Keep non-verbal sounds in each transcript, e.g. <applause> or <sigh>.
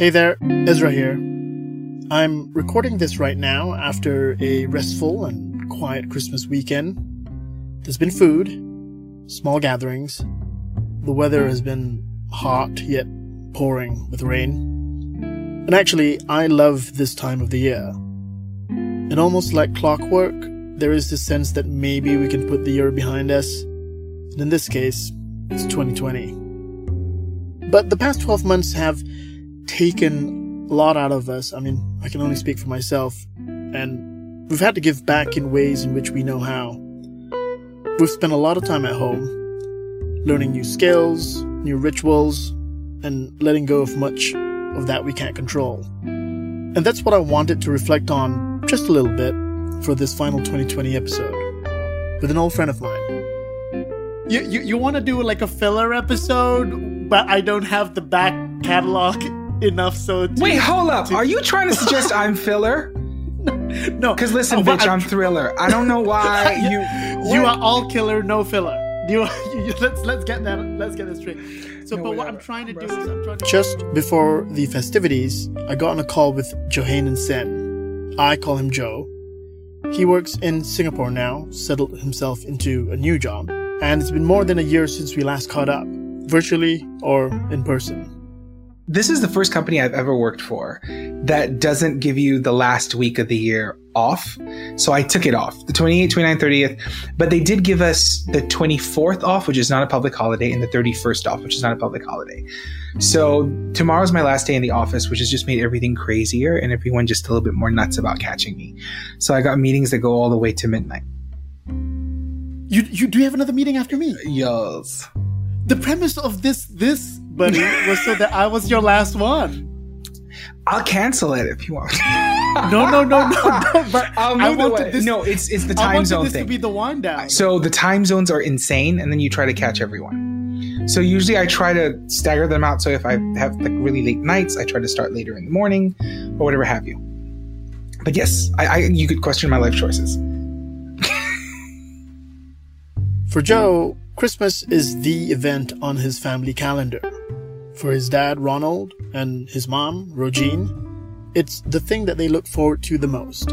Hey there, Ezra here. I'm recording this right now after a restful and quiet Christmas weekend. There's been food, small gatherings. The weather has been hot yet pouring with rain. And actually, I love this time of the year. And almost like clockwork, there is this sense that maybe we can put the year behind us. And in this case, it's 2020. But the past 12 months have taken a lot out of us. I mean, I can only speak for myself. And we've had to give back in ways in which we know how. We've spent a lot of time at home, learning new skills, new rituals, and letting go of much of that we can't control. And that's what I wanted to reflect on just a little bit for this final 2020 episode with an old friend of mine. You, you, you want to do like a filler episode, but I don't have the back catalog enough so to, Wait, hold up. To... Are you trying to suggest I'm filler? <laughs> no. Because listen, oh, bitch, I'm, I'm thriller. I don't know why <laughs> you You are all killer, no filler. You, <laughs> you, let's let's get that let's get this straight. So, no, but what I'm trying to do is I'm trying to just before the festivities, I got on a call with Johanan Sen. I call him Joe. He works in Singapore now, settled himself into a new job, and it's been more than a year since we last caught up, virtually or in person this is the first company I've ever worked for that doesn't give you the last week of the year off. So I took it off the 28th, 29th, 30th, but they did give us the 24th off, which is not a public holiday, and the 31st off, which is not a public holiday. So tomorrow's my last day in the office, which has just made everything crazier and everyone just a little bit more nuts about catching me. So I got meetings that go all the way to midnight. You, you do you have another meeting after me? Yes. The premise of this this buddy was so that I was your last one. I'll cancel it if you want. no, no, no, no, no. <laughs> But I wanted this. No, it's it's the time zone this thing. to be the wind down. So the time zones are insane, and then you try to catch everyone. So usually I try to stagger them out. So if I have like really late nights, I try to start later in the morning, or whatever have you. But yes, I, I you could question my life choices. For Joe, Christmas is the event on his family calendar. For his dad, Ronald, and his mom, Rogine, it's the thing that they look forward to the most.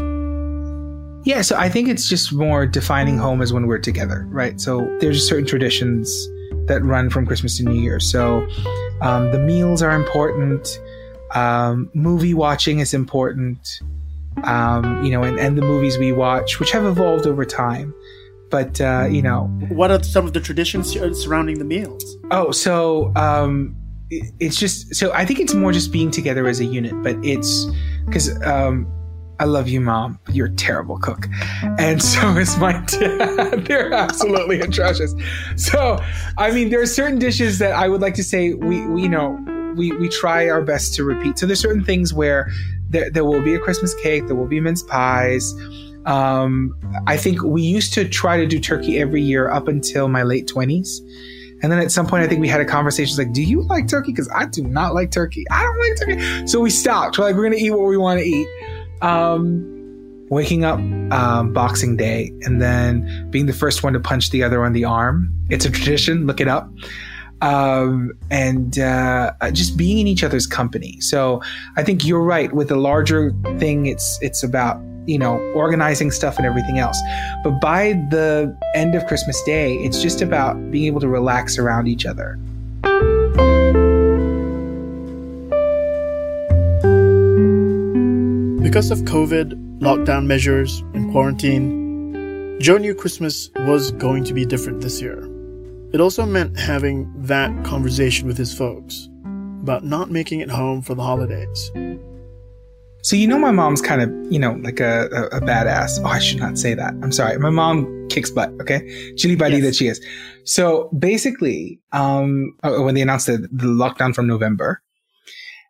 Yeah, so I think it's just more defining home as when we're together, right? So there's certain traditions that run from Christmas to New Year. So um, the meals are important. Um, movie watching is important. Um, you know, and, and the movies we watch, which have evolved over time but uh, you know what are some of the traditions surrounding the meals oh so um, it's just so i think it's more just being together as a unit but it's because um, I love you, mom. You're a terrible cook. And so <laughs> is my dad. <laughs> They're absolutely <laughs> atrocious. So, I mean, there are certain dishes that I would like to say we, we you know, we, we try our best to repeat. So there's certain things where there, there will be a Christmas cake, there will be mince pies, um, I think we used to try to do turkey every year up until my late 20s. And then at some point, I think we had a conversation like, Do you like turkey? Because I do not like turkey. I don't like turkey. So we stopped. We're like, We're going to eat what we want to eat. Um, waking up um, Boxing Day and then being the first one to punch the other on the arm. It's a tradition. Look it up. Um, and uh, just being in each other's company. So I think you're right. With the larger thing, it's it's about you know, organizing stuff and everything else. But by the end of Christmas Day, it's just about being able to relax around each other. Because of COVID, lockdown measures, and quarantine, Joe knew Christmas was going to be different this year. It also meant having that conversation with his folks about not making it home for the holidays. So you know my mom's kind of, you know, like a, a, a, badass. Oh, I should not say that. I'm sorry. My mom kicks butt, okay? Chili buddy yes. that she is. So basically, um, uh, when they announced the, the lockdown from November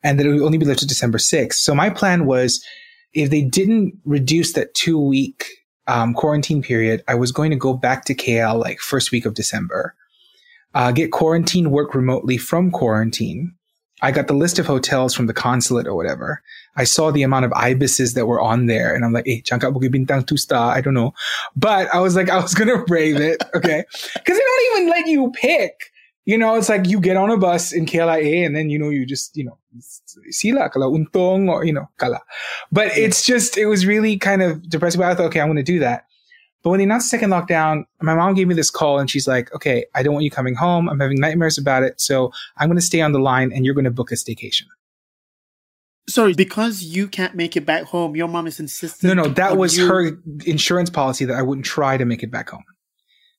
and that it would only be lifted December 6th. So my plan was if they didn't reduce that two week um, quarantine period, I was going to go back to KL like first week of December, uh, get quarantine work remotely from quarantine I got the list of hotels from the consulate or whatever. I saw the amount of ibises that were on there, and I'm like, "Hey, Changkat Bukit Bintang two star." I don't know, but I was like, <laughs> I was gonna brave it, okay? Because they don't even let you pick. You know, it's like you get on a bus in KLIA and then, you know, you just, you know, sila, kala untong, or, you know, kala. But it's just, it was really kind of depressing. But I thought, okay, I'm to do that. But when they announced the second lockdown, my mom gave me this call and she's like, okay, I don't want you coming home. I'm having nightmares about it. So I'm going to stay on the line and you're going to book a staycation. Sorry, because you can't make it back home, your mom is insisting. No, no, that was you- her insurance policy that I wouldn't try to make it back home.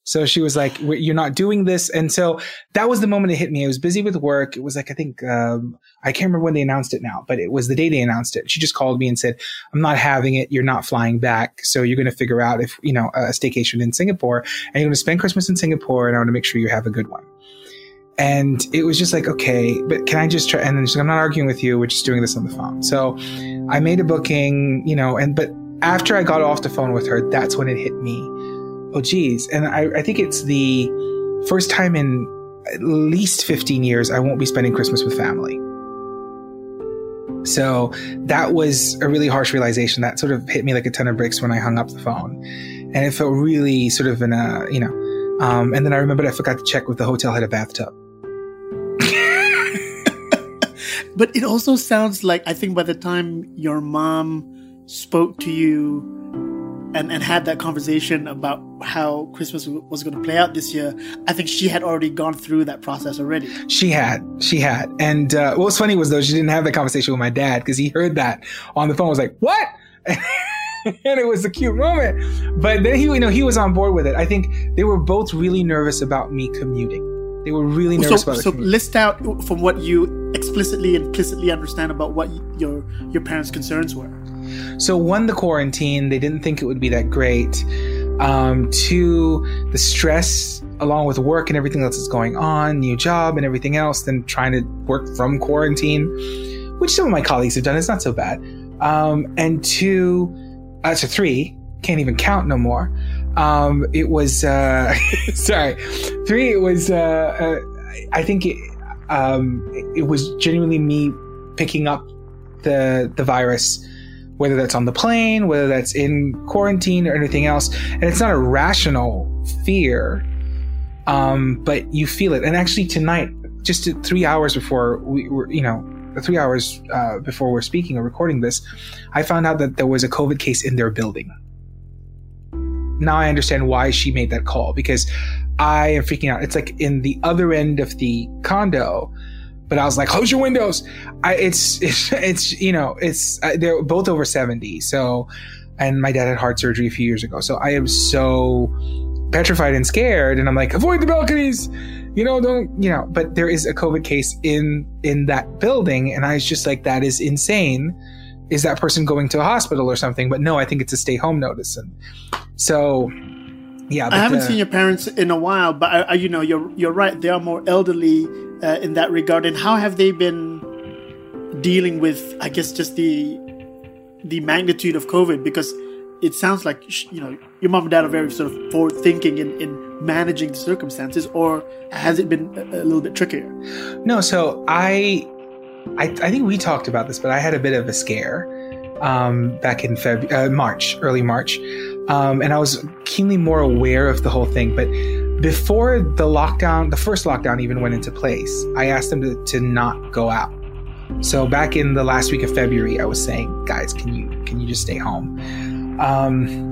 So she was like, "You're not doing this," and so that was the moment it hit me. I was busy with work. It was like I think um, I can't remember when they announced it now, but it was the day they announced it. She just called me and said, "I'm not having it. You're not flying back. So you're going to figure out if you know a staycation in Singapore, and you're going to spend Christmas in Singapore, and I want to make sure you have a good one." And it was just like, okay, but can I just try? And then she's like, I'm not arguing with you. We're just doing this on the phone. So I made a booking, you know, and but after I got off the phone with her, that's when it hit me. Oh, geez. And I, I think it's the first time in at least 15 years I won't be spending Christmas with family. So that was a really harsh realization that sort of hit me like a ton of bricks when I hung up the phone. And it felt really sort of in a, you know, um, and then I remembered I forgot to check if the hotel had a bathtub. <laughs> But it also sounds like I think by the time your mom spoke to you and, and had that conversation about how Christmas w- was going to play out this year, I think she had already gone through that process already. She had, she had. And uh, what was funny was though she didn't have that conversation with my dad because he heard that on the phone. Was like, "What?" <laughs> and it was a cute moment. But then he, you know, he was on board with it. I think they were both really nervous about me commuting. They were really So, nervous about the so list out from what you explicitly and implicitly understand about what your your parents' concerns were. So one, the quarantine, they didn't think it would be that great. Um, two, the stress along with work and everything else that's going on, new job and everything else, then trying to work from quarantine, which some of my colleagues have done. It's not so bad. Um, and two, uh, so three, can't even count no more. Um, it was, uh, <laughs> sorry, three, it was, uh, uh, I think it, um, it was genuinely me picking up the, the virus whether that's on the plane, whether that's in quarantine or anything else. And it's not a rational fear, um, but you feel it. And actually, tonight, just three hours before we were, you know, three hours uh, before we're speaking or recording this, I found out that there was a COVID case in their building. Now I understand why she made that call because I am freaking out. It's like in the other end of the condo, but I was like, close your windows. I, it's, <laughs> it's, it's, you know, it's, they're both over 70. So, and my dad had heart surgery a few years ago. So I am so petrified and scared. And I'm like, avoid the balconies, you know, don't, you know, but there is a COVID case in, in that building. And I was just like, that is insane. Is that person going to a hospital or something? But no, I think it's a stay home notice. And so, yeah. I haven't uh, seen your parents in a while, but I, I, you know, you're you're right. They are more elderly uh, in that regard. And how have they been dealing with, I guess, just the the magnitude of COVID? Because it sounds like you know your mom and dad are very sort of forward thinking in, in managing the circumstances, or has it been a, a little bit trickier? No, so I, I, I think we talked about this, but I had a bit of a scare um, back in Feb, uh, March, early March, um, and I was keenly more aware of the whole thing. But before the lockdown, the first lockdown even went into place, I asked them to, to not go out. So back in the last week of February, I was saying, guys, can you can you just stay home? Um,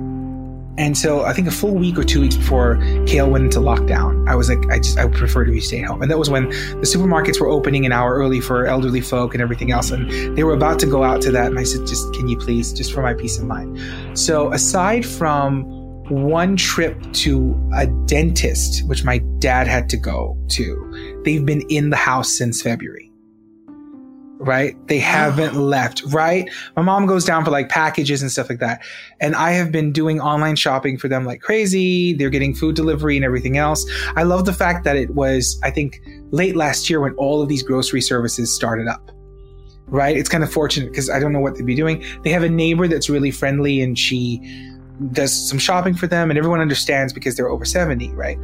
and so I think a full week or two weeks before KL went into lockdown, I was like, I just I prefer to be stay home. And that was when the supermarkets were opening an hour early for elderly folk and everything else. And they were about to go out to that. And I said, just can you please, just for my peace of mind. So aside from one trip to a dentist, which my dad had to go to, they've been in the house since February right? They haven't left, right? My mom goes down for like packages and stuff like that. And I have been doing online shopping for them like crazy. They're getting food delivery and everything else. I love the fact that it was, I think, late last year when all of these grocery services started up. Right? It's kind of fortunate because I don't know what they'd be doing. They have a neighbor that's really friendly and she does some shopping for them and everyone understands because they're over 70, right?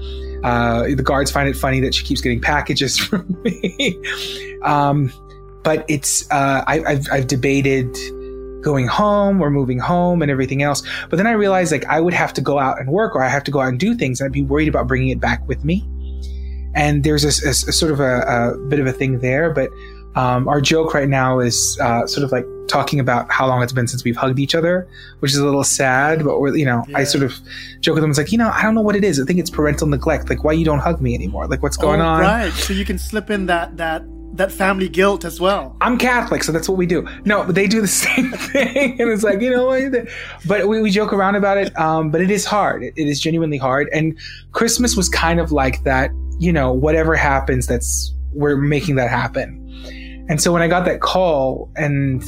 Uh, the guards find it funny that she keeps getting packages <laughs> from me. um, but it's uh, I, have I've debated going home or moving home and everything else. But then I realized like I would have to go out and work or I have to go out and do things. And I'd be worried about bringing it back with me. and there's a, a, a sort of a, a, bit of a thing there. But um, our joke right now is uh, sort of like talking about how long it's been since we've hugged each other, which is a little sad. But we're, you know, yeah. I sort of joke with them. It's like, you know, I don't know what it is. I think it's parental neglect. Like, why you don't hug me anymore? Like, what's going oh, on? Right. So you can slip in that that that family guilt as well. I'm Catholic, so that's what we do. No, but they do the <laughs> same thing, and it's like you know, but we, we joke around about it. Um, but it is hard. It, it is genuinely hard, and Christmas was kind of like that. You know, whatever happens, that's we're making that happen. And so when I got that call, and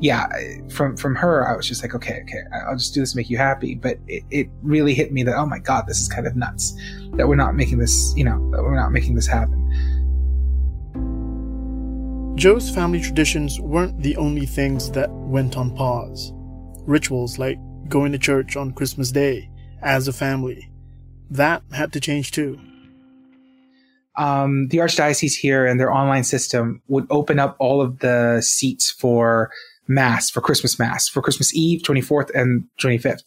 yeah, from from her, I was just like, okay, okay, I'll just do this make you happy. But it, it really hit me that oh my god, this is kind of nuts that we're not making this. You know, that we're not making this happen. Joe's family traditions weren't the only things that went on pause. Rituals like going to church on Christmas Day as a family, that had to change too. Um, the Archdiocese here and their online system would open up all of the seats for Mass, for Christmas Mass, for Christmas Eve, 24th and 25th.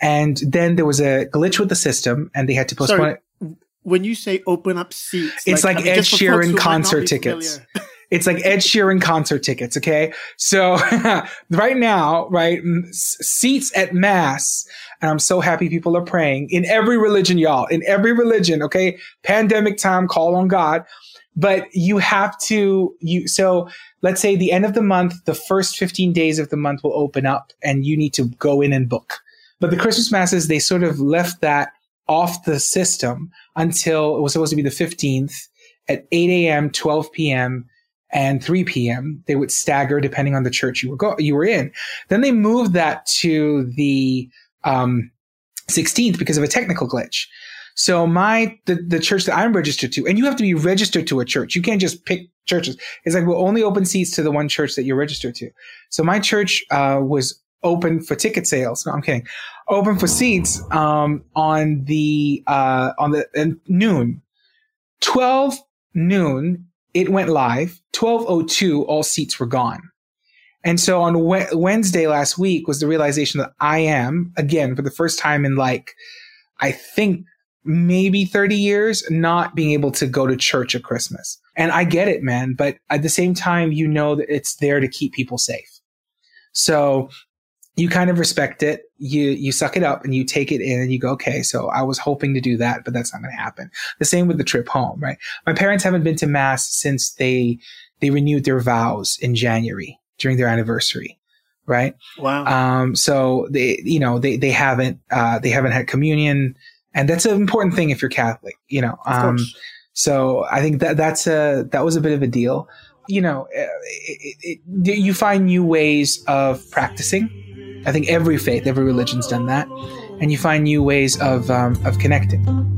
And then there was a glitch with the system and they had to postpone Sorry, it. When you say open up seats, it's like, like Ed Sheeran concert tickets. <laughs> It's like Ed Sheeran concert tickets. Okay. So <laughs> right now, right, seats at mass. And I'm so happy people are praying in every religion, y'all, in every religion. Okay. Pandemic time, call on God. But you have to, you, so let's say the end of the month, the first 15 days of the month will open up and you need to go in and book. But the Christmas masses, they sort of left that off the system until it was supposed to be the 15th at 8 a.m., 12 p.m and 3 p.m. They would stagger depending on the church you were go- you were in. Then they moved that to the um, 16th because of a technical glitch. So my the, the church that I'm registered to, and you have to be registered to a church. You can't just pick churches. It's like we'll only open seats to the one church that you're registered to. So my church uh, was open for ticket sales. No, I'm kidding. Open for seats um, on the uh, on the uh, noon, twelve noon it went live. 1202, all seats were gone. And so on Wednesday last week was the realization that I am, again, for the first time in like, I think maybe 30 years, not being able to go to church at Christmas. And I get it, man. But at the same time, you know that it's there to keep people safe. So you kind of respect it. You you suck it up and you take it in and you go, okay, so I was hoping to do that, but that's not going to happen. The same with the trip home, right? My parents haven't been to mass since they they renewed their vows in January during their anniversary, right? Wow. Um, so they you know they they haven't uh, they haven't had communion, and that's an important thing if you're Catholic, you know. Um, so I think that that's a that was a bit of a deal. You know, it, it, it, you find new ways of practicing I think every faith, every religion's done that, and you find new ways of um, of connecting.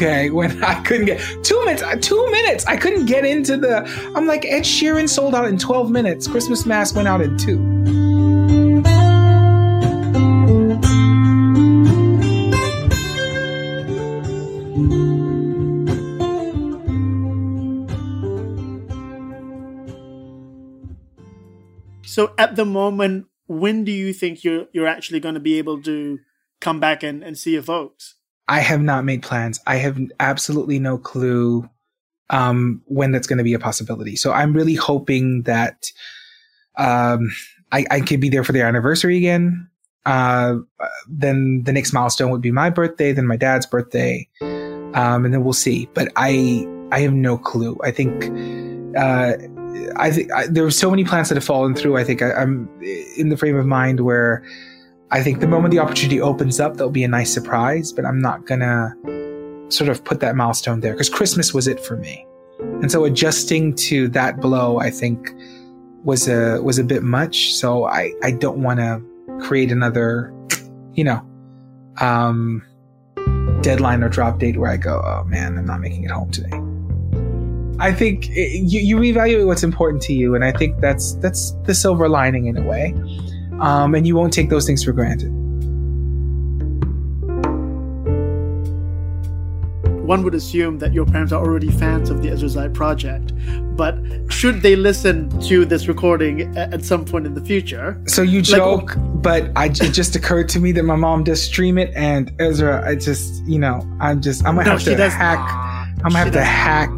Okay when i couldn't get two minutes uh, two minutes i couldn't get into the i'm like ed sheeran sold out in 12 minutes. Christmas mass went out in two. So at the moment when do you think you're you're actually going to be able to come back and, and see your folks I have not made plans. I have absolutely no clue um, when that's going to be a possibility. So I'm really hoping that um, I, I could be there for their anniversary again. Uh, then the next milestone would be my birthday, then my dad's birthday, um, and then we'll see. But I I have no clue. I think uh, I think there are so many plans that have fallen through. I think I, I'm in the frame of mind where I think the moment the opportunity opens up, there'll be a nice surprise, but I'm not gonna sort of put that milestone there because Christmas was it for me. And so adjusting to that blow, I think was a, was a bit much. So I, I don't want to create another, you know, um, deadline or drop date where I go, oh man, I'm not making it home today. I think it, you, you reevaluate what's important to you, and I think that's that's the silver lining in a way. Um, and you won't take those things for granted. one would assume that your parents are already fans of the Ezra's project, but should they listen to this recording at some point in the future? So you joke, like, but I, it just occurred to me that my mom does stream it, and Ezra, I just, you know, I'm just, I'm gonna no, have to does, hack, I'm gonna have to hack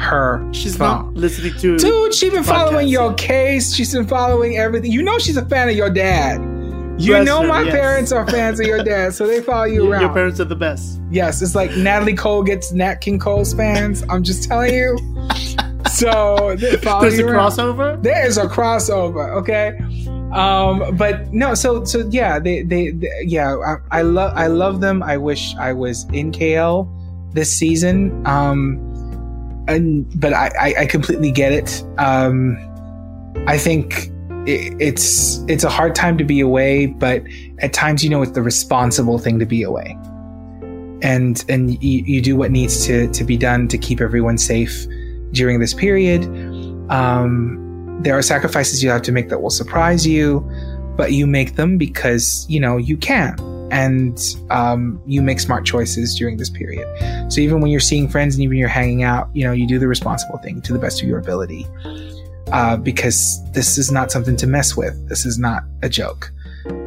her. She's phone. not listening to. Dude, she's been following your case. She's been following everything. You know, she's a fan of your dad. You Bless know her, my yes. parents are fans of your dad, so they follow you <laughs> around. Your parents are the best. Yes, it's like Natalie Cole gets Nat King Cole's fans. I'm just telling you. So they <laughs> follow There's a around. crossover. There is a crossover. Okay. Um, but no, so so yeah, they they, they yeah, I, I love I love them. I wish I was in KL this season. Um, and but I I, completely get it. Um, I think it's it's a hard time to be away, but at times you know it's the responsible thing to be away, and and you, you do what needs to to be done to keep everyone safe during this period. Um, there are sacrifices you have to make that will surprise you, but you make them because you know you can, and um, you make smart choices during this period. So even when you're seeing friends and even you're hanging out, you know you do the responsible thing to the best of your ability uh, because this is not something to mess with. This is not a joke,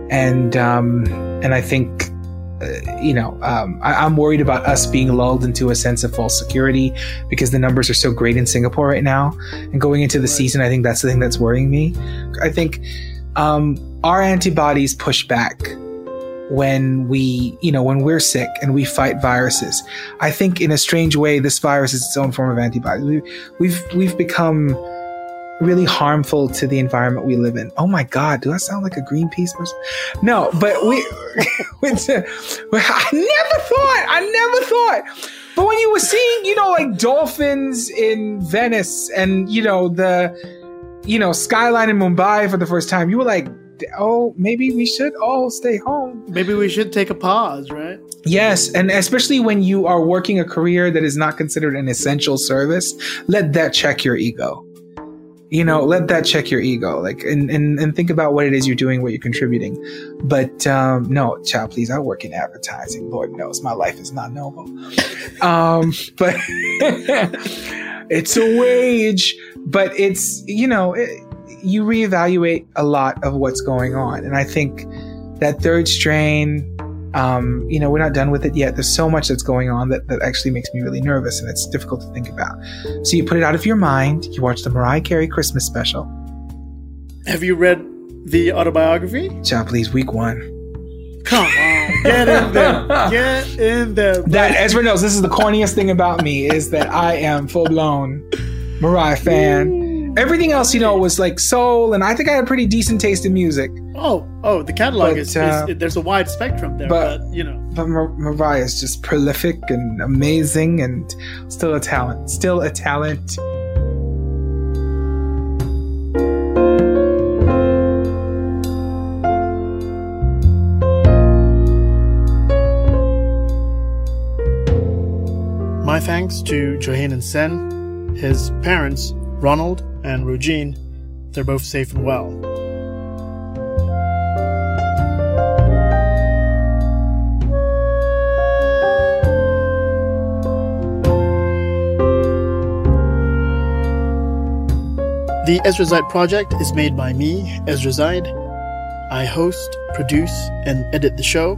and um, and I think. Uh, you know, um, I, am worried about us being lulled into a sense of false security because the numbers are so great in Singapore right now. And going into the season, I think that's the thing that's worrying me. I think um, our antibodies push back when we, you know, when we're sick and we fight viruses. I think in a strange way, this virus is its own form of antibody. We, we've we've become really harmful to the environment we live in. Oh my God, do I sound like a Greenpeace person? No, but we, <laughs> I never thought, I never thought. But when you were seeing, you know, like dolphins in Venice and, you know, the, you know, skyline in Mumbai for the first time, you were like, oh, maybe we should all stay home. Maybe we should take a pause, right? Yes, and especially when you are working a career that is not considered an essential service, let that check your ego you know let that check your ego like and, and and think about what it is you're doing what you're contributing but um no child please i work in advertising lord knows my life is not noble um but <laughs> it's a wage but it's you know it, you reevaluate a lot of what's going on and i think that third strain um, you know, we're not done with it yet. There's so much that's going on that, that actually makes me really nervous and it's difficult to think about. So you put it out of your mind. You watch the Mariah Carey Christmas special. Have you read the autobiography? Child, please, week one. Come on, get in there, get in there. Bro. That Ezra knows this is the corniest thing about me is that I am full blown Mariah fan. Everything else, you know, was like soul, and I think I had a pretty decent taste in music. Oh, oh, the catalog but, is, uh, is, there's a wide spectrum there, but, but you know, but Mar- Mariah is just prolific and amazing, and still a talent, still a talent. My thanks to Johanan Sen, his parents, Ronald and Rugine, they're both safe and well. The Ezra Zaid project is made by me, Ezra Zaid. I host, produce, and edit the show.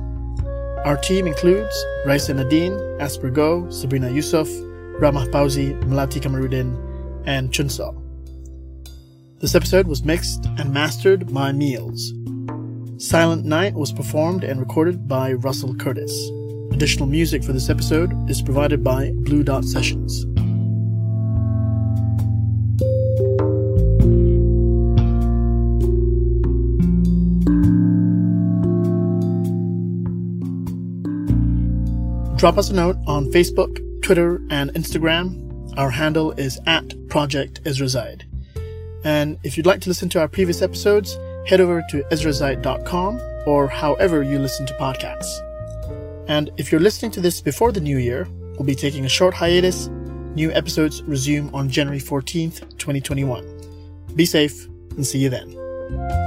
Our team includes Raisa Nadine, Asper Go, Sabrina Yusuf, Ramah Pauzi, Melati Kamarudin, and Chunsal. This episode was mixed and mastered by Meals. Silent Night was performed and recorded by Russell Curtis. Additional music for this episode is provided by Blue Dot Sessions. Drop us a note on Facebook, Twitter, and Instagram. Our handle is at Project Ezra and if you'd like to listen to our previous episodes, head over to ezrazaid.com or however you listen to podcasts. And if you're listening to this before the new year, we'll be taking a short hiatus, New episodes resume on January 14th, 2021. Be safe and see you then.